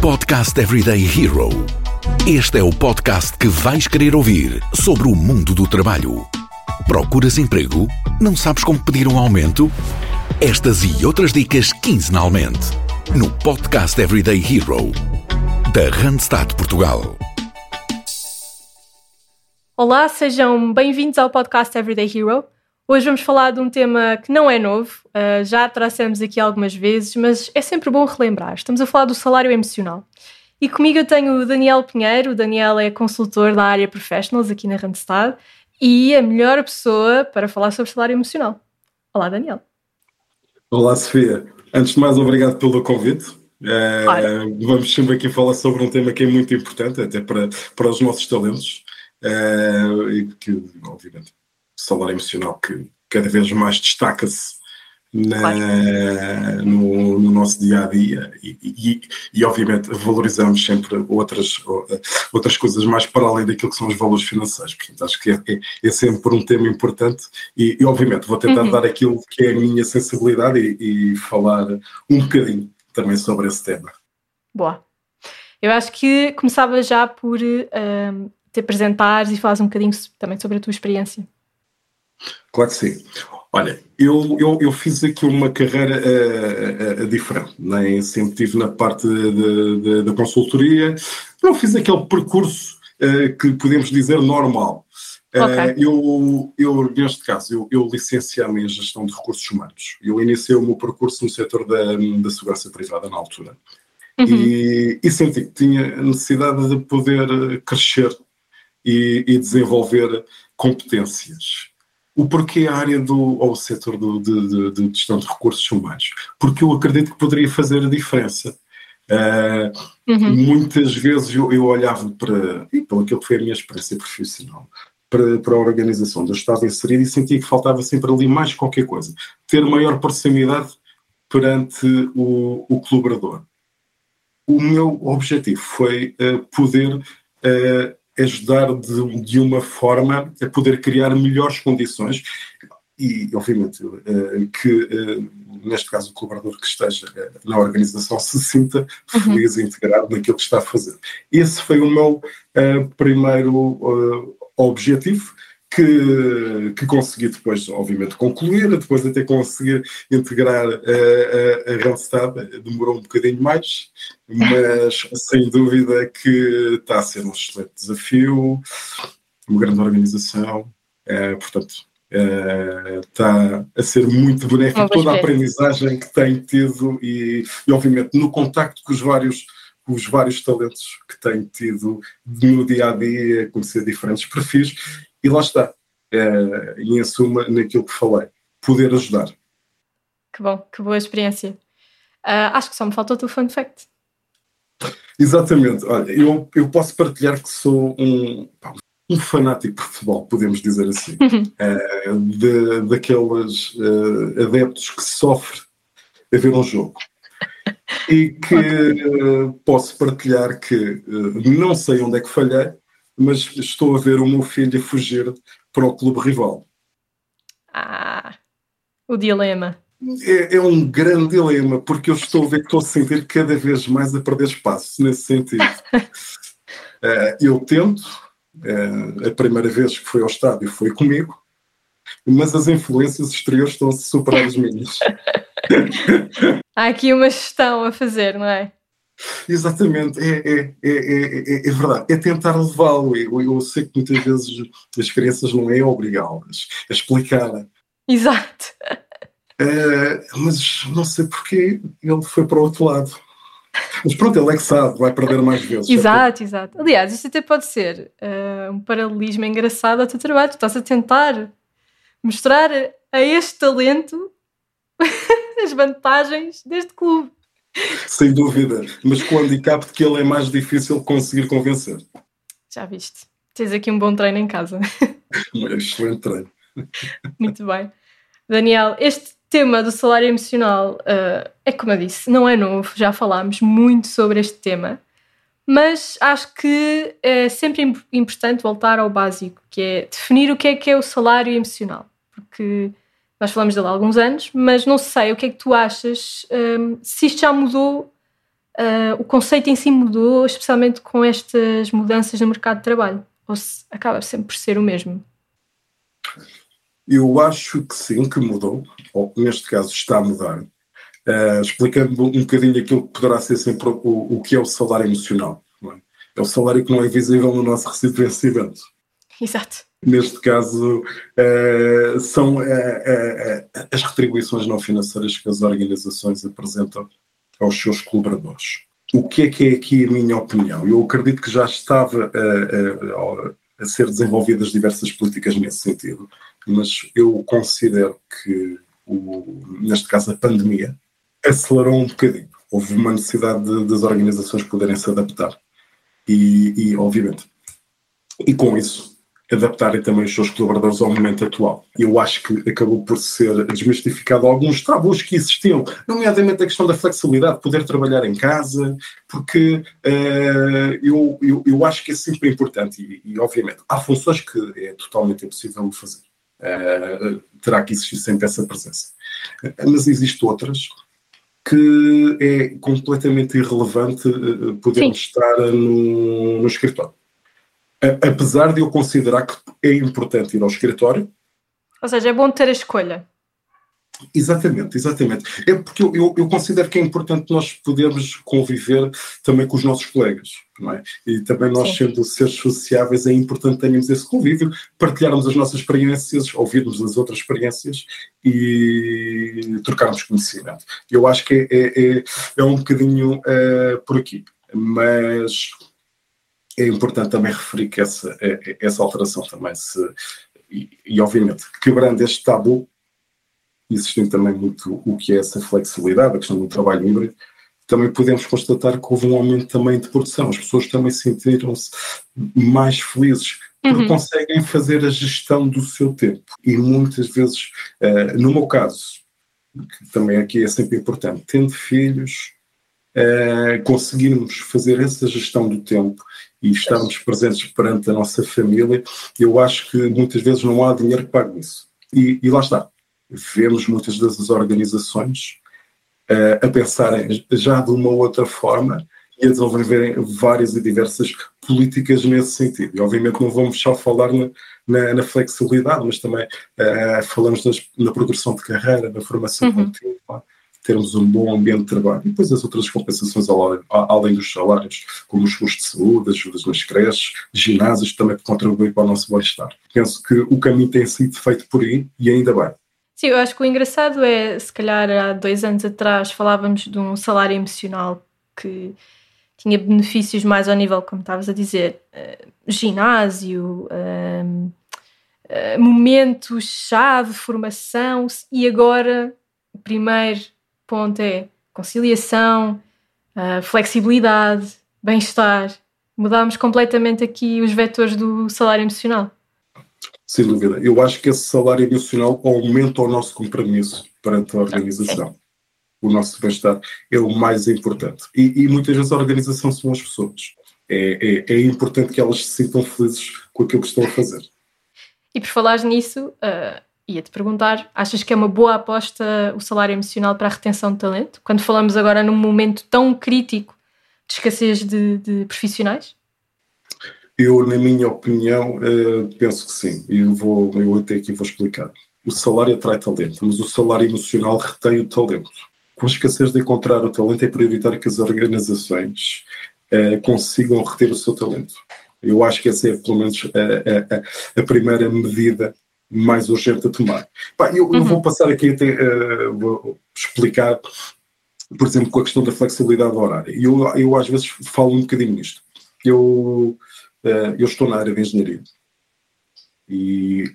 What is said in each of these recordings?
Podcast Everyday Hero. Este é o podcast que vais querer ouvir sobre o mundo do trabalho. Procuras emprego? Não sabes como pedir um aumento? Estas e outras dicas quinzenalmente no Podcast Everyday Hero da Randstad Portugal. Olá, sejam bem-vindos ao podcast Everyday Hero. Hoje vamos falar de um tema que não é novo, uh, já trouxemos aqui algumas vezes, mas é sempre bom relembrar. Estamos a falar do salário emocional. E comigo eu tenho o Daniel Pinheiro. O Daniel é consultor da área Professionals aqui na Randstad e a melhor pessoa para falar sobre salário emocional. Olá, Daniel. Olá, Sofia. Antes de mais, obrigado pelo convite. É, vamos sempre aqui falar sobre um tema que é muito importante, até para, para os nossos talentos, é, e que, obviamente, salário emocional que cada vez mais destaca-se no, no, nosso dia a dia e, e, e, obviamente valorizamos sempre outras, outras coisas mais para além daquilo que são os valores financeiros. Portanto, acho que é, é, é sempre um tema importante e, e obviamente vou tentar uhum. dar aquilo que é a minha sensibilidade e, falar um bocadinho também sobre esse tema. Boa. Eu acho que começava já por uh, te apresentares e falares um bocadinho também sobre a tua experiência. Claro que sim. Olha, eu, eu, eu fiz aqui uma carreira uh, uh, diferente, nem sempre estive na parte da consultoria, não fiz aquele percurso uh, que podemos dizer normal. Okay. eu, eu, neste caso, eu, eu licenciei-me em gestão de recursos humanos. Eu iniciei o meu percurso no setor da, da segurança privada na altura. Uhum. E, e senti que tinha necessidade de poder crescer e, e desenvolver competências. O porquê a área do, ou o setor do, de, de, de, gestão de recursos humanos? Porque eu acredito que poderia fazer a diferença. Uh, uhum. Muitas vezes eu, eu, olhava para, e pelo que foi a minha experiência profissional, para, para a organização onde eu estava inserido e sentia que faltava sempre ali mais qualquer coisa. Ter maior proximidade perante o, o colaborador. O meu objetivo foi uh, poder uh, ajudar de, de uma forma a poder criar melhores condições e, obviamente, eh, que eh, neste caso o colaborador que esteja eh, na organização se sinta uhum. feliz uhum. e integrado naquilo que está a fazer. Esse foi o meu primeiro objetivo que, que consegui depois, obviamente, concluir, depois até conseguir integrar a, a, a Randstad, demorou um bocadinho mais, mas sem dúvida que está a ser um excelente desafio, uma grande organização, é, portanto, é, está a ser muito benéfico toda a aprendizagem que tem tido e, e, obviamente, no contacto com os vários os vários talentos que tenho tido no dia a dia, conhecer diferentes perfis e lá está. É, e em suma, naquilo que falei, poder ajudar. Que bom, que boa experiência. Uh, acho que só me faltou o teu fun fact. Exatamente. Olha, eu, eu posso partilhar que sou um, um fanático de futebol, podemos dizer assim. uh, de, daqueles uh, adeptos que sofrem a ver um jogo. E que uh, posso partilhar que não sei onde é que falhei, mas estou a ver o meu filho fugir para o clube rival. Ah, o dilema. É, é, um grande dilema, porque eu estou a ver que estou a sentir cada vez mais a perder espaço nesse sentido. uh, eu tento, uh, a primeira vez que fui ao estádio foi comigo, mas as influências exteriores estão a superar as minhas. Há aqui uma gestão a fazer, não é? Exatamente, é, é, é, é, verdade, é tentar levá-lo. Eu, eu, sei que muitas vezes as crianças não é obrigá-las a explicar. Exato. mas não sei porque ele foi para o outro lado. Mas pronto, ele é que sabe, vai perder mais vezes. Exato, exato. Aliás, isto até pode ser uh, um paralelismo engraçado ao teu trabalho. Tu estás a tentar mostrar a este talento as vantagens deste clube. Sem dúvida, mas com o handicap de que ele é mais difícil conseguir convencer. Já viste. Tens aqui um bom treino em casa. Um excelente treino. Muito bem. Daniel, este tema do salário emocional uh, é como eu disse, não é novo, já falámos muito sobre este tema, mas acho que é sempre importante voltar ao básico, que é definir o que é que é o salário emocional, porque nós falamos dele há alguns anos, mas não sei o que é que tu achas, um, se isto já mudou uh, o conceito em si mudou, especialmente com estas mudanças no mercado de trabalho? Ou se acaba sempre por ser o mesmo? Eu acho que sim, que mudou, ou neste caso está a mudar. Uh, explicando um bocadinho aquilo que poderá ser sempre o, o que é o salário emocional. É? é? o salário que não é visível no nosso recibo de vencimento. Exato. Neste caso, uh, são uh, as retribuições não financeiras que as organizações apresentam aos seus colaboradores. O que é que é aqui a minha opinião? Eu acredito que já estava a, a ser desenvolvidas diversas políticas nesse sentido, mas eu considero que, o, neste caso, a pandemia acelerou um bocadinho. Houve uma necessidade de, das organizações poderem se adaptar. E, e, obviamente, e com isso, adaptarem também os seus colaboradores ao momento atual. Eu acho que acabou por ser desmistificado alguns tabus que existiam, nomeadamente a questão da flexibilidade, poder trabalhar em casa, porque uh, eu, eu, eu, acho que é sempre importante e, e, obviamente, há funções que é totalmente impossível de fazer. Uh, terá que existir sempre essa presença. Mas existem outras que é completamente irrelevante uh, podermos Sim. estar no, no escritório apesar de eu considerar que é importante ir ao escritório. Ou seja, é bom ter a escolha. Exatamente, exatamente. É porque eu, eu, eu, considero que é importante nós podermos conviver também com os nossos colegas, não é? E também nós, Sim. sendo seres sociáveis, é importante termos esse convívio, partilharmos as nossas experiências, ouvirmos as outras experiências e trocarmos conhecimento. Eu acho que é, é, é, é um bocadinho uh, por aqui. Mas é importante também referir que essa, é, é, essa alteração também se. E, e, obviamente, quebrando este tabu, existindo também muito o que é essa flexibilidade, a questão do trabalho híbrido, também podemos constatar que houve um aumento também de produção. As pessoas também sentiram-se mais felizes porque uhum. conseguem fazer a gestão do seu tempo. E muitas vezes, uh, no meu caso, que também aqui é sempre importante, tendo filhos, uh, conseguirmos fazer essa gestão do tempo e estarmos presentes perante a nossa família, eu acho que muitas vezes não há dinheiro que pague isso. E, e lá está. Vemos muitas das organizações uh, a pensarem já de uma outra forma e a desenvolverem várias e diversas políticas nesse sentido. E obviamente não vamos só falar na, na, na flexibilidade, mas também uh, falamos das, na progressão de carreira, na formação uhum. contínua, termos um bom ambiente de trabalho. E depois as outras compensações além dos salários, como os custos de saúde, ajudas nas creches, ginásios, também contribuem para o nosso bem-estar. Penso que o caminho tem sido feito por aí e ainda bem. Sim, eu acho que o engraçado é, se calhar há dois anos atrás falávamos de um salário emocional que tinha benefícios mais ao nível, como estavas a dizer, uh, ginásio, uh, uh, momentos-chave, formação, e agora, primeiro ponto é conciliação, uh, flexibilidade, bem-estar. Mudámos completamente aqui os vetores do salário emocional. Sem dúvida. Eu acho que esse salário emocional aumenta o nosso compromisso perante a organização. O nosso bem-estar é o mais importante. E, e, muitas vezes a organização são as pessoas. É, é, é, importante que elas se sintam felizes com aquilo que estão a fazer. E por falar nisso, uh, ia-te perguntar: achas que é uma boa aposta o salário emocional para a retenção de talento? Quando falamos agora num momento tão crítico de escassez de, de profissionais? Eu, na minha opinião, uh, penso que sim. Eu, vou, eu até aqui vou explicar. O salário atrai talento, mas o salário emocional retém o talento. Com a escassez de encontrar o talento, é prioritário que as organizações uh, consigam reter o seu talento. Eu acho que essa é, pelo menos, a, a, a primeira medida mais urgente a tomar. Pá, eu, uhum. eu, vou passar aqui até uh, explicar, por exemplo, com a questão da flexibilidade horária. Eu, eu às vezes falo um bocadinho nisto. Eu, uh, eu estou na área de engenharia. E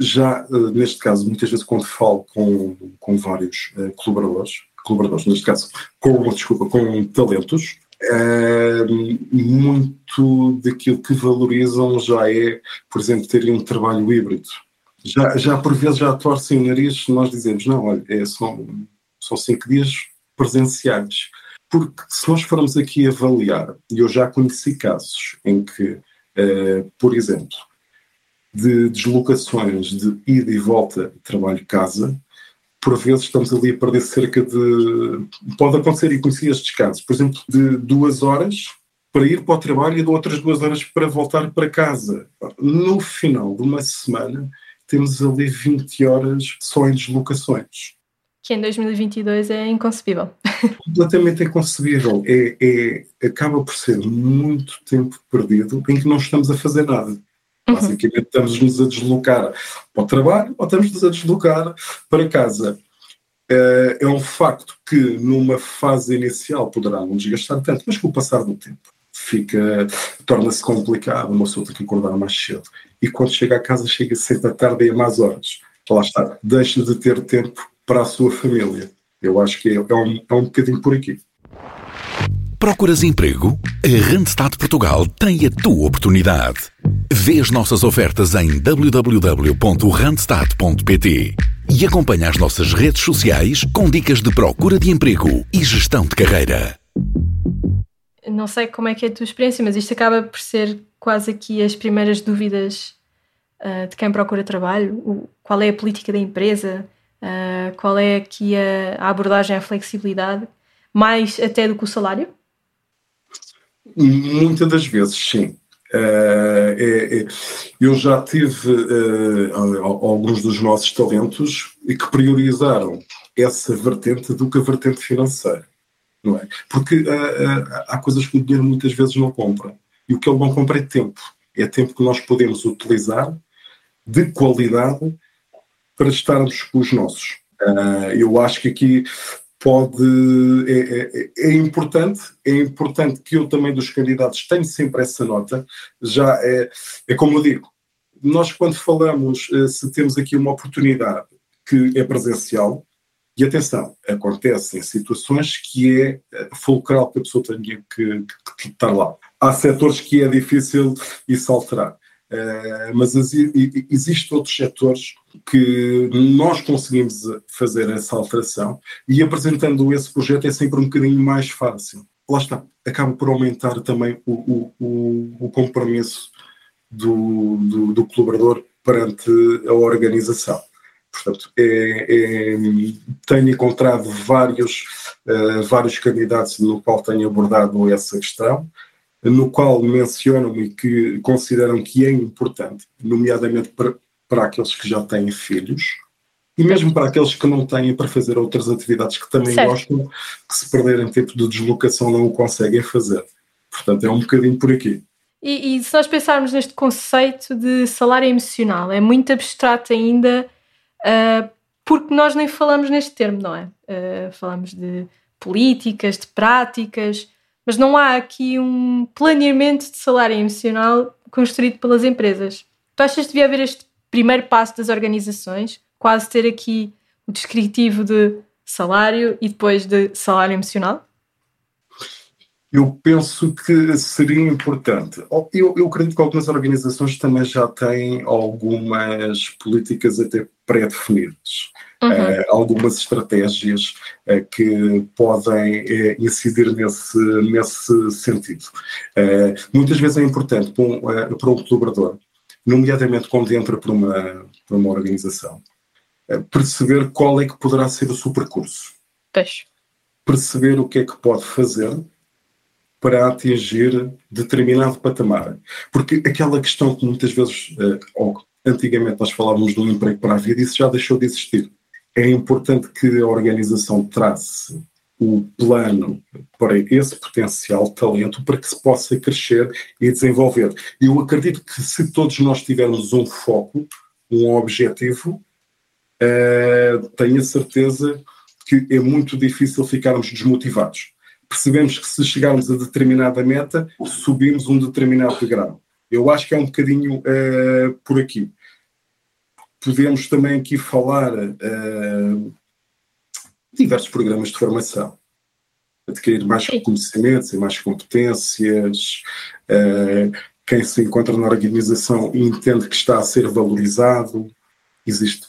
já, uh, neste caso, muitas vezes quando falo com, com vários colaboradores, colaboradores, neste caso, com, desculpa, com talentos, muito daquilo que valorizam já é, por exemplo, terem um trabalho híbrido já, já por vezes já torcem o nariz se nós dizemos, não, olha, é, são, são cinco dias presenciais. Porque se nós formos aqui avaliar, e eu já conheci casos em que, uh, por exemplo, de deslocações de ida e volta trabalho-casa, por vezes estamos ali a perder cerca de. Pode acontecer, e conheci estes casos, por exemplo, de duas horas para ir para o trabalho e de outras duas horas para voltar para casa. No final de uma semana, temos ali 20 horas só em deslocações. Que em 2022 é inconcebível. Completamente inconcebível. É, é, acaba por ser muito tempo perdido em que não estamos a fazer nada. Uhum. Basicamente, estamos-nos a deslocar para o trabalho ou estamos-nos a deslocar para casa. Eh, é um facto que numa fase inicial poderá não desgastar tanto, mas com o passar do tempo fica, torna-se complicado, uma pessoa tem que acordar mais cedo. E quando chega a casa, chega cedo da tarde e a mais horas. Lá está, deixa de ter tempo para a sua família. Eu acho que é, é, um, é um bocadinho por aqui. Procuras emprego? A Randstad Portugal tem a tua oportunidade. Vê as nossas ofertas em www.randstad.pt e acompanha as nossas redes sociais com dicas de procura de emprego e gestão de carreira. Não sei como é que é a tua experiência, mas isto acaba por ser quase aqui as primeiras dúvidas uh, de quem procura trabalho. O, qual é a política da empresa? Uh, qual é aqui a, a, abordagem à flexibilidade? Mais até do que o salário? Muitas das vezes, sim. Uh, é, é, eu já tive alguns dos nossos talentos que priorizaram essa vertente do que a vertente financeira. Não é? Porque há coisas que o dinheiro muitas vezes não compra. E o que ele não compra é tempo. É tempo que nós podemos utilizar de qualidade para estarmos com os nossos. Uh, eu acho que aqui pode é, é, é, importante é importante que eu também dos candidatos tenha sempre essa nota já é, é como eu digo nós quando falamos se temos aqui uma oportunidade que é presencial e atenção acontecem situações que é eh, fulcral que a pessoa tenha que, que, que estar lá há setores que é difícil isso alterar. Uh, mas existem outros setores que nós conseguimos fazer essa alteração e apresentando esse projeto é sempre um bocadinho mais fácil. Lá está, acaba por aumentar também o, o, o, o compromisso do, do, do, colaborador perante a organização. Portanto, é, é, tenho encontrado vários, uh, vários candidatos no qual tenho abordado essa questão no qual mencionam e que consideram que é importante, nomeadamente para, para aqueles que já têm filhos, e mesmo para aqueles que não têm para fazer outras atividades que também certo. gostam, que se perderem tempo de deslocação não o conseguem fazer. Portanto, é um bocadinho por aqui. E, e se nós pensarmos neste conceito de salário emocional, é muito abstrato ainda, uh, porque nós nem falamos neste termo, não é? Uh, falamos de políticas, de práticas, mas não há aqui um planeamento de salário emocional construído pelas empresas. Tu achas que devia haver este primeiro passo das organizações, quase ter aqui o descritivo de salário e depois de salário emocional? Eu penso que seria importante. Eu, eu acredito que algumas organizações também já têm algumas políticas até pré-definidas uhum. uh, algumas estratégias uh, que podem uh, incidir nesse, nesse sentido. muitas vezes é importante para um, para um colaborador, nomeadamente quando entra para uma, para uma organização, perceber qual é que poderá ser o seu percurso. Perceber o que é que pode fazer para atingir determinado patamar. Porque aquela questão que muitas vezes, ou antigamente nós falávamos um emprego para a vida, isso já deixou de existir é importante que a organização trace o plano para esse potencial talento para que se possa crescer e desenvolver. Eu acredito que se todos nós tivermos um foco, um objetivo, uh, tenho a certeza que é muito difícil ficarmos desmotivados. Percebemos que se chegarmos a determinada meta, subimos um determinado grau. Eu acho que é um bocadinho uh, por aqui podemos também aqui falar uh, diversos programas de formação, adquirir mais conhecimentos e mais competências. Uh, quem se encontra na organização e entende que está a ser valorizado, existe.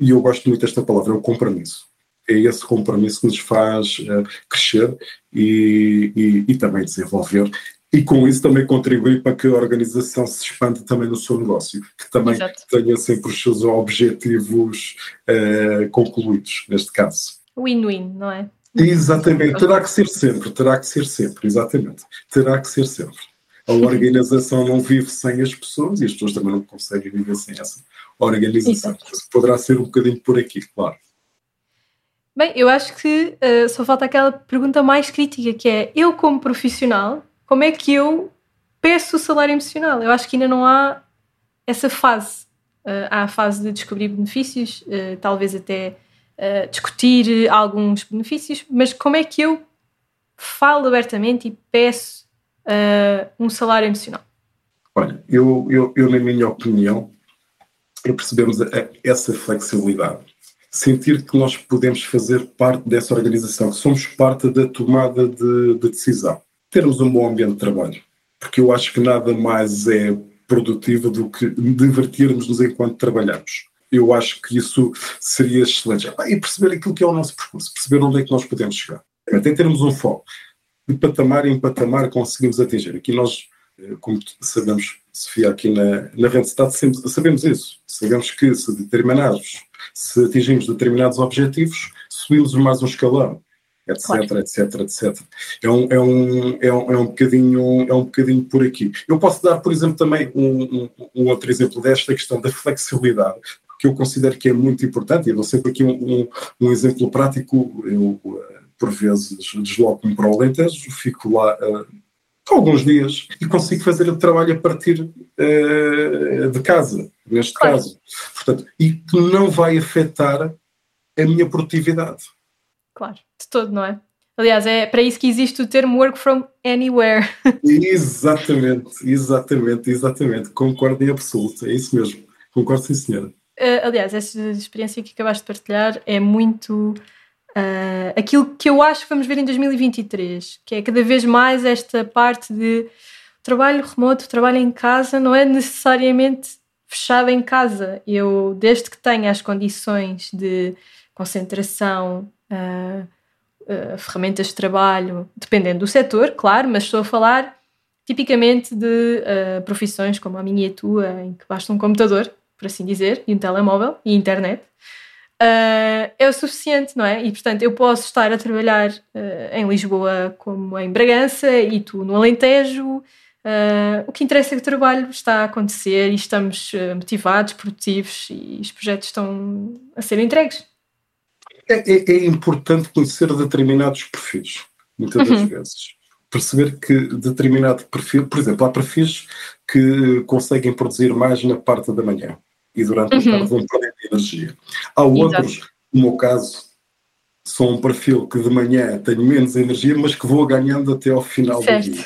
E eu gosto muito desta palavra, é o compromisso. É esse compromisso que nos faz uh, crescer e, e, e, também desenvolver e com isso também contribuir para que a organização se expanda também no seu negócio, que também Exato. tenha sempre os seus objetivos uh, concluídos, neste caso. Win-win, não é? Exatamente, terá que ser sempre, terá que ser sempre, exatamente, terá que ser sempre. A organização não vive sem as pessoas e as pessoas também não conseguem viver sem essa organização. Exato. Poderá ser um bocadinho por aqui, claro. Bem, eu acho que uh, só falta aquela pergunta mais crítica que é: eu, como profissional, como é que eu peço o salário emocional? Eu acho que ainda não há essa fase. Uh, há a fase de descobrir benefícios, uh, talvez até discutir alguns benefícios, mas como é que eu falo abertamente e peço um salário emocional? Olha, eu, eu, eu, na minha opinião, é percebemos essa flexibilidade. Sentir que nós podemos fazer parte dessa organização, que somos parte da tomada de, de decisão termos um bom ambiente de trabalho, porque eu acho que nada mais é produtivo do que divertirmos-nos enquanto trabalhamos. Eu acho que isso seria excelente. E perceber aquilo que é o nosso percurso, perceber onde é que nós podemos chegar. Até termos um foco. De patamar em patamar conseguimos atingir. Aqui nós, como sabemos, Sofia, aqui na, na Randstad, sabemos isso. Sabemos que se determinados, se atingimos determinados objetivos, subimos mais um escalão etc, claro. etc, etc. É um, é, um, é, um, é, um bocadinho, é um bocadinho por aqui. Eu posso dar, por exemplo, também um, um, um outro exemplo desta questão da flexibilidade, que eu considero que é muito importante, e dou sempre aqui um, um, exemplo prático, eu eh, por vezes desloco-me para o Alentejo, fico lá uh, alguns dias e consigo fazer o trabalho a partir uh, de casa, neste claro. caso. Portanto, e que não vai afetar a minha produtividade. Claro de todo, não é? Aliás, é para isso que existe o termo work from anywhere. exatamente, exatamente, exatamente. Concordo em absoluto, é isso mesmo. Concordo, sim, senhora. Uh, aliás, essa experiência que acabaste de partilhar é muito uh, aquilo que eu acho que vamos ver em 2023, que é cada vez mais esta parte de trabalho remoto, trabalho em casa, não é necessariamente fechado em casa. Eu, desde que tenha as condições de concentração, uh, uh, ferramentas de trabalho, dependendo do setor, claro, mas estou a falar tipicamente de profissões como a minha e a tua, em que basta um computador, por assim dizer, e um telemóvel e internet. Uh, é o suficiente, não é? E portanto eu posso estar a trabalhar uh, em Lisboa como em Bragança e tu no Alentejo. Uh, o que interessa é que o trabalho está a acontecer e estamos motivados, produtivos e os projetos estão a ser entregues. É, é, é, importante conhecer determinados perfis, muitas das uhum. vezes. Perceber que determinado perfil, por exemplo, há perfis que conseguem produzir mais na parte da manhã e durante uhum. a tarde vão energia. Há outros, Exato. no meu caso, sou um perfil que de manhã tenho menos energia, mas que vou ganhando até ao final certo. do dia.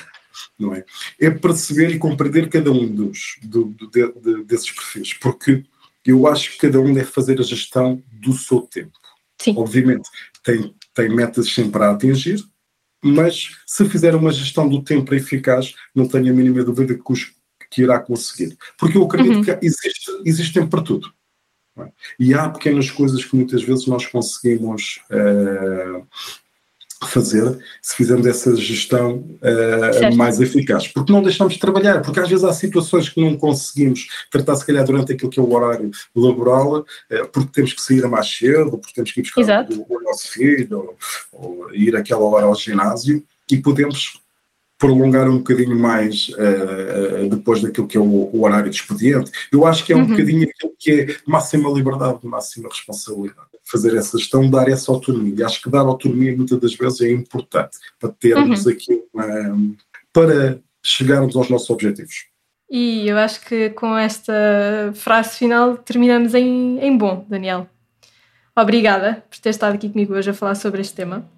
Não é? é perceber e compreender cada um dos, do, do, de, desses perfis, porque eu acho que cada um deve fazer a gestão do seu tempo. Sim. Obviamente, tem, tem metas sempre a atingir, mas se fizer uma gestão do tempo eficaz, não tenho a mínima dúvida que, os, que irá conseguir. Porque eu acredito uhum. que existe, existe tempo para tudo. E há pequenas coisas que muitas vezes nós conseguimos uh, fazer se fizermos essa gestão uh, mais eficaz. Porque não deixamos de trabalhar, porque às vezes há situações que não conseguimos tratar, se calhar, durante aquilo que é o horário laboral, uh, porque temos que sair mais cedo, porque temos que ir buscar o, o, nosso filho, ou, ou ir aquela hora ao ginásio, e podemos prolongar um bocadinho mais uh, depois daquilo que é o, o, horário de expediente. Eu acho que é um uhum. bocadinho aquilo que é máxima liberdade, máxima responsabilidade fazer essa gestão, dar essa autonomia. E acho que dar autonomia muitas das vezes é importante para termos uhum. aquilo um, para chegarmos aos nossos objetivos. E eu acho que com esta frase final terminamos em, em bom, Daniel. Obrigada por ter estado aqui comigo hoje a falar sobre este tema.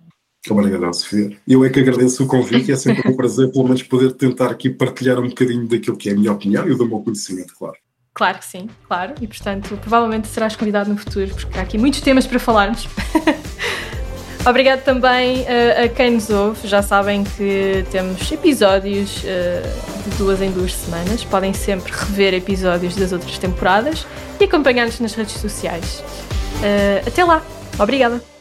Obrigado, Sofia. Eu é que agradeço o convite e é sempre um prazer, pelo menos, poder tentar aqui partilhar um bocadinho daquilo que é a minha opinião e do meu conhecimento, claro. Claro que sim, claro. E portanto, provavelmente serás convidado no futuro, porque há aqui muitos temas para falarmos. Obrigado também uh, a quem nos ouve. Já sabem que temos episódios uh, de duas em duas semanas. Podem sempre rever episódios das outras temporadas e acompanhar-nos nas redes sociais. Uh, até lá. Obrigada.